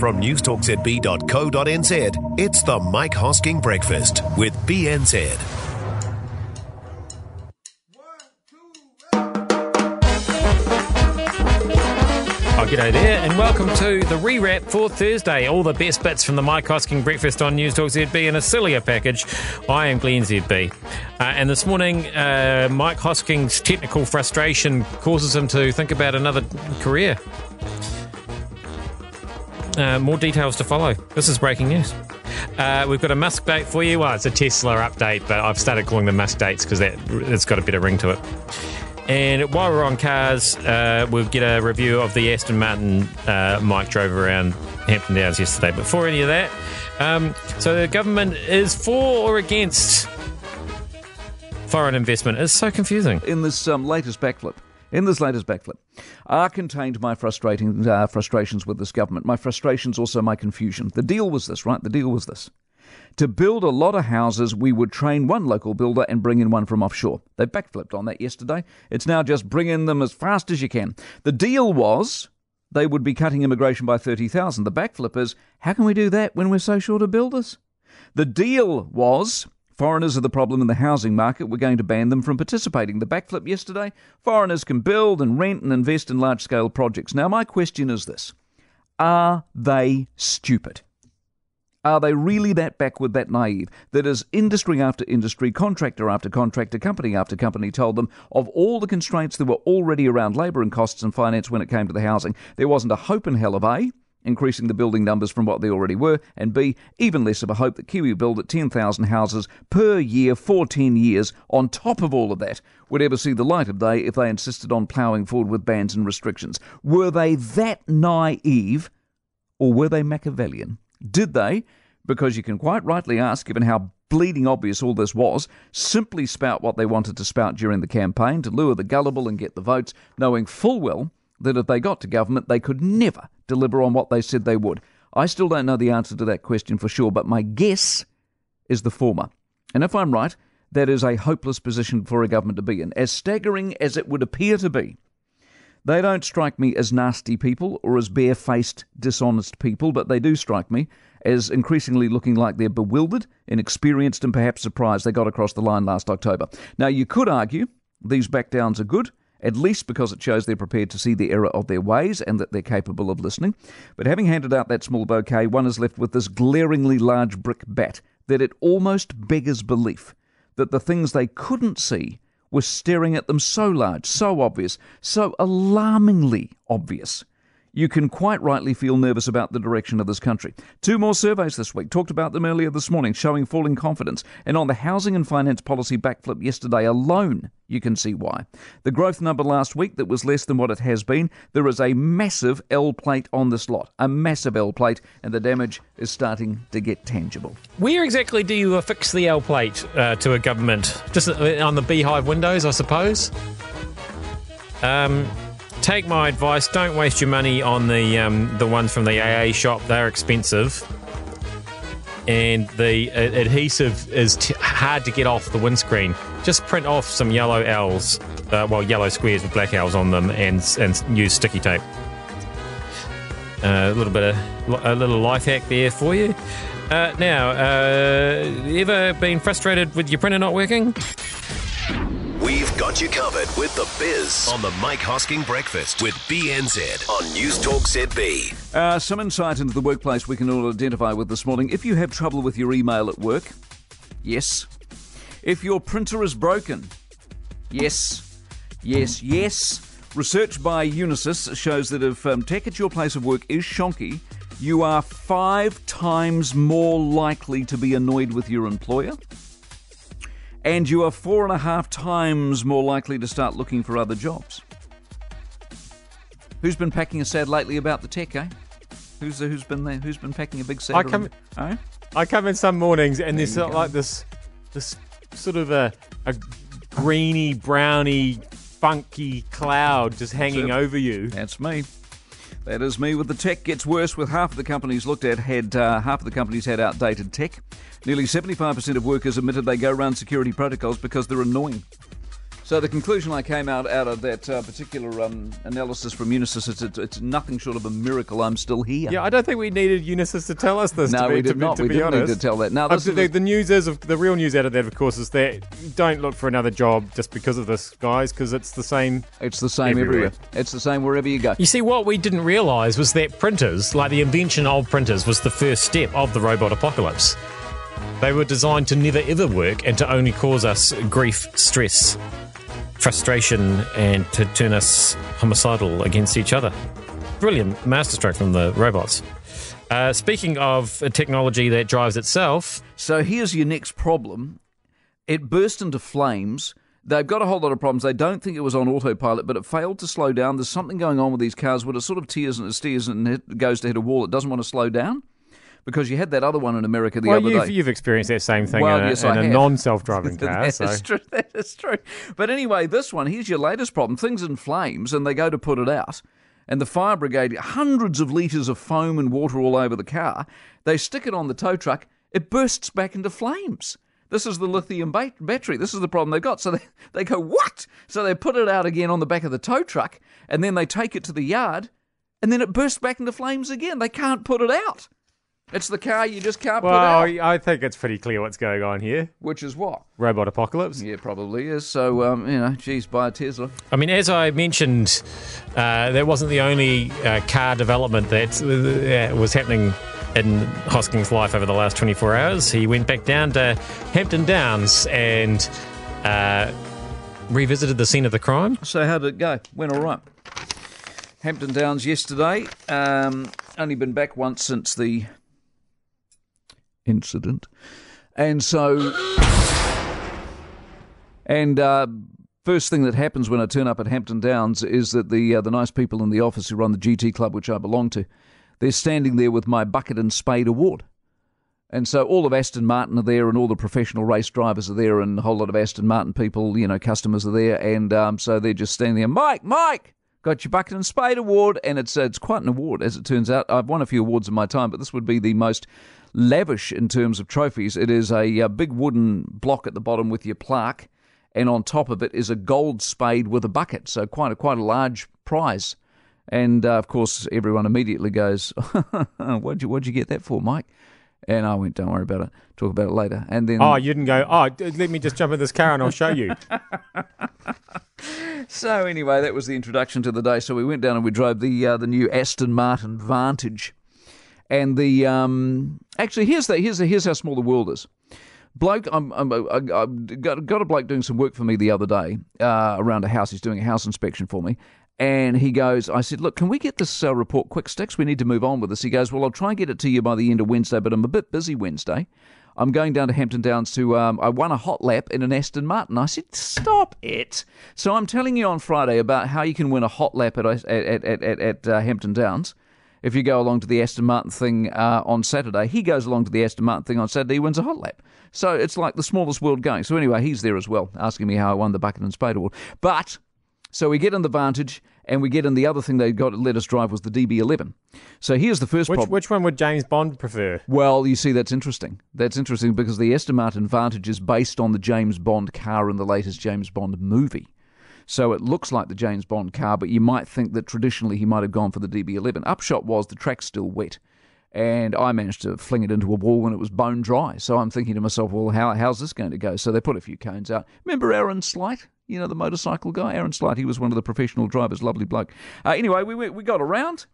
From newstalkzb.co.nz, it's the Mike Hosking Breakfast with BNZ. Oh, g'day there, and welcome to the rewrap for Thursday. All the best bits from the Mike Hosking breakfast on News Talk ZB in a sillier package. I am Glenn ZB. Uh, and this morning, uh, Mike Hosking's technical frustration causes him to think about another career. Uh, more details to follow. This is breaking news. Uh, we've got a Musk date for you. Well, it's a Tesla update, but I've started calling them Musk dates because it's got a bit of ring to it. And while we're on cars, uh, we'll get a review of the Aston Martin uh, Mike drove around Hampton Downs yesterday. But before any of that, um, so the government is for or against foreign investment. It's so confusing. in this um, latest backflip. In this latest backflip, are contained my frustrating uh, frustrations with this government. My frustrations, also my confusion. The deal was this, right? The deal was this: to build a lot of houses, we would train one local builder and bring in one from offshore. They backflipped on that yesterday. It's now just bring in them as fast as you can. The deal was they would be cutting immigration by thirty thousand. The backflip is how can we do that when we're so short of builders? The deal was foreigners are the problem in the housing market. We're going to ban them from participating. The backflip yesterday foreigners can build and rent and invest in large scale projects. Now, my question is this Are they stupid? Are they really that backward, that naive, that as industry after industry, contractor after contractor, company after company told them of all the constraints that were already around labour and costs and finance when it came to the housing, there wasn't a hope in hell of A, increasing the building numbers from what they already were, and B, even less of a hope that Kiwi build at 10,000 houses per year for 10 years on top of all of that would ever see the light of day if they insisted on ploughing forward with bans and restrictions. Were they that naive, or were they Machiavellian? Did they, because you can quite rightly ask, given how bleeding obvious all this was, simply spout what they wanted to spout during the campaign to lure the gullible and get the votes, knowing full well that if they got to government, they could never deliver on what they said they would? I still don't know the answer to that question for sure, but my guess is the former. And if I'm right, that is a hopeless position for a government to be in. As staggering as it would appear to be, they don't strike me as nasty people or as barefaced, dishonest people, but they do strike me as increasingly looking like they're bewildered, inexperienced, and perhaps surprised they got across the line last October. Now, you could argue these backdowns are good, at least because it shows they're prepared to see the error of their ways and that they're capable of listening. But having handed out that small bouquet, one is left with this glaringly large brick bat that it almost beggars belief that the things they couldn't see were staring at them so large, so obvious, so alarmingly obvious. You can quite rightly feel nervous about the direction of this country. Two more surveys this week, talked about them earlier this morning, showing falling confidence. And on the housing and finance policy backflip yesterday alone, you can see why. The growth number last week that was less than what it has been, there is a massive L plate on this lot, a massive L plate, and the damage is starting to get tangible. Where exactly do you affix the L plate uh, to a government? Just uh, on the beehive windows, I suppose? Um, take my advice. Don't waste your money on the um, the ones from the AA shop. They're expensive, and the uh, adhesive is t- hard to get off the windscreen. Just print off some yellow L's, uh, well, yellow squares with black L's on them, and and use sticky tape. Uh, a little bit of a little life hack there for you. Uh, now, uh, ever been frustrated with your printer not working? We've got you covered with the biz on the Mike Hosking Breakfast with BNZ on News Talk ZB. Uh, some insight into the workplace we can all identify with this morning. If you have trouble with your email at work, yes. If your printer is broken, yes. Yes, yes. Research by Unisys shows that if um, tech at your place of work is shonky, you are five times more likely to be annoyed with your employer. And you are four and a half times more likely to start looking for other jobs. Who's been packing a sad lately about the tech, eh? Who's who's been there? Who's been packing a big sad? I come- eh? I come in some mornings and there's sort of like this, this sort of a, a greeny, browny, funky cloud just hanging over you. That's me. That is me. With the tech gets worse. With half of the companies looked at had uh, half of the companies had outdated tech. Nearly 75% of workers admitted they go around security protocols because they're annoying. So the conclusion I came out out of that uh, particular um, analysis from Unisys is it's, it's nothing short of a miracle I'm still here. Yeah, I don't think we needed Unisys to tell us this. No, to be, we did to not. To we be didn't honest. need to tell that. Now, Uh, this the, the, the news is of the real news out of that, of course, is that don't look for another job just because of this, guys, because it's the same. it's the same everywhere. everywhere. It's the same wherever you go. You see, what we didn't realise was that printers, like the invention of printers, was the first step of the robot apocalypse. They were designed to never ever work and to only cause us grief, stress, frustration, and to turn us homicidal against each other. Brilliant masterstroke from the robots. Uh, speaking of a technology that drives itself, So here's your next problem. It burst into flames. They've got a whole lot of problems. They don't think it was on autopilot, but it failed to slow down. There's something going on with these cars where it sort of tears and it steers and it goes to hit a wall. It doesn't want to slow down because you had that other one in America the well, other you've, day. you've experienced that same thing Well, in a, yes, in a non-self-driving car. That so. is true. That is true. But anyway, this one, here's your latest problem. Things in flames, and they go to put it out. And the fire brigade, hundreds of litres of foam and water all over the car. They stick it on the tow truck. It bursts back into flames. This is the lithium ba- battery. This is the problem they've got. So they, they go, what? So they put it out again on the back of the tow truck, and then they take it to the yard, and then it bursts back into flames again. They can't put it out. It's the car you just can't put Well, out. I think it's pretty clear what's going on here. Which is what? Robot apocalypse. Yeah, probably is. So, um, you know, geez, buy a Tesla. I mean, as I mentioned, uh, that wasn't the only uh, car development that uh, was happening in Hosking's life over the last 24 hours. He went back down to Hampton Downs and uh, revisited the scene of the crime. So how did it go? Went all right. Hampton Downs yesterday. Um, only been back once since the incident, and so and uh, first thing that happens when I turn up at Hampton Downs is that the uh, the nice people in the office who run the GT club, which I belong to, they're standing there with my bucket and spade award. And so all of Aston Martin are there, and all the professional race drivers are there, and a whole lot of Aston Martin people, you know, customers are there, and um, so they're just standing there. Mike, Mike, got your bucket and spade award, and it's uh, it's quite an award as it turns out. I've won a few awards in my time, but this would be the most lavish in terms of trophies. It is a, uh big wooden block at the bottom with your plaque, and on top of it is a gold spade with a bucket. So quite a quite a large prize. And uh, of course, everyone immediately goes, "What'd you what'd you get that for, Mike?" And I went, "Don't worry about it. Talk about it later." And then, Oh, you didn't go, oh, let me just jump in this car and I'll show you. so anyway, that was the introduction to the day. So we went down and we drove the uh, the new Aston Martin Vantage, and the um, actually here's the here's the, here's how small the world is. Bloke, I'm, I'm, I, got, got a bloke doing some work for me the other day uh, around a house. He's doing a house inspection for me. And he goes, I said, look, can we get this uh, report quick sticks? We need to move on with this. He goes, well, I'll try and get it to you by the end of Wednesday, but I'm a bit busy Wednesday. I'm going down to Hampton Downs to, um, I won a hot lap in an Aston Martin. I said, stop it. So I'm telling you on Friday about how you can win a hot lap at, at, at, at, at, uh, Hampton Downs. If you go along to the Aston Martin thing uh, on Saturday, he goes along to the Aston Martin thing on Saturday, he wins a hot lap. So it's like the smallest world going. So anyway, he's there as well, asking me how I won the Bucket and Spade Award. But so we get in the Vantage, and we get in the other thing they got to let us drive was the DB11. So here's the first Which, problem. which one would James Bond prefer? Well, you see, that's interesting. That's interesting because the Aston Martin Vantage is based on the James Bond car in the latest James Bond movie. So it looks like the James Bond car, but you might think that traditionally he might have gone for the DB11. Upshot was the track's still wet. And I managed to fling it into a wall when it was bone dry. So I'm thinking to myself, well, how, how's this going to go? So they put a few cones out. Remember Aaron Slight? You know, the motorcycle guy? Aaron Slight. He was one of the professional drivers. Lovely bloke. Uh, anyway, we, we, we got around,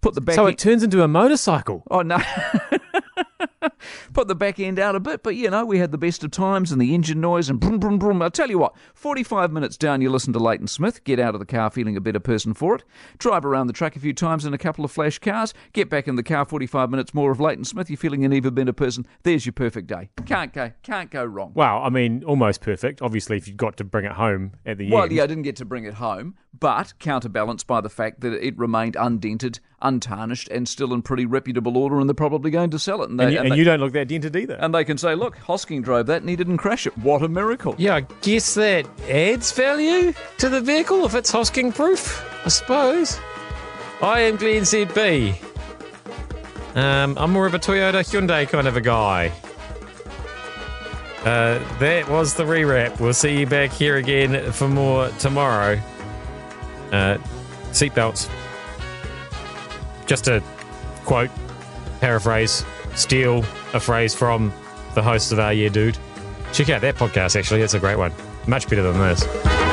put the back So in- it turns into a motorcycle. Oh no. Put the back end out a bit, but you know, we had the best of times and the engine noise and brum brum brum. I'll tell you what, 45 minutes down, you listen to Leighton Smith, get out of the car feeling a better person for it, drive around the track a few times in a couple of flash cars, get back in the car 45 minutes more of Leighton Smith, you're feeling an even better person. There's your perfect day. Can't go, can't go wrong. Well, I mean, almost perfect. Obviously, if you've got to bring it home at the Well, end. Well, yeah, I didn't get to bring it home, but counterbalanced by the fact that it remained undented, untarnished, and still in pretty reputable order, and they're probably going to sell it. And, they, And, you, and and they- you don't look that dented either. and they can say, look, Hosking drove that and he didn't crash it. What a miracle. Yeah, I guess that adds value to the vehicle if it's Hosking proof, I suppose. I am Glenn ZB. Um, I'm more of a Toyota Hyundai kind of a guy. Uh, that was the rewrap. We'll see you back here again for more tomorrow. Uh, seatbelts. Just a quote, paraphrase, steal a phrase from the host of Our Year Dude. Check out that podcast, actually. It's a great one. Much better than this.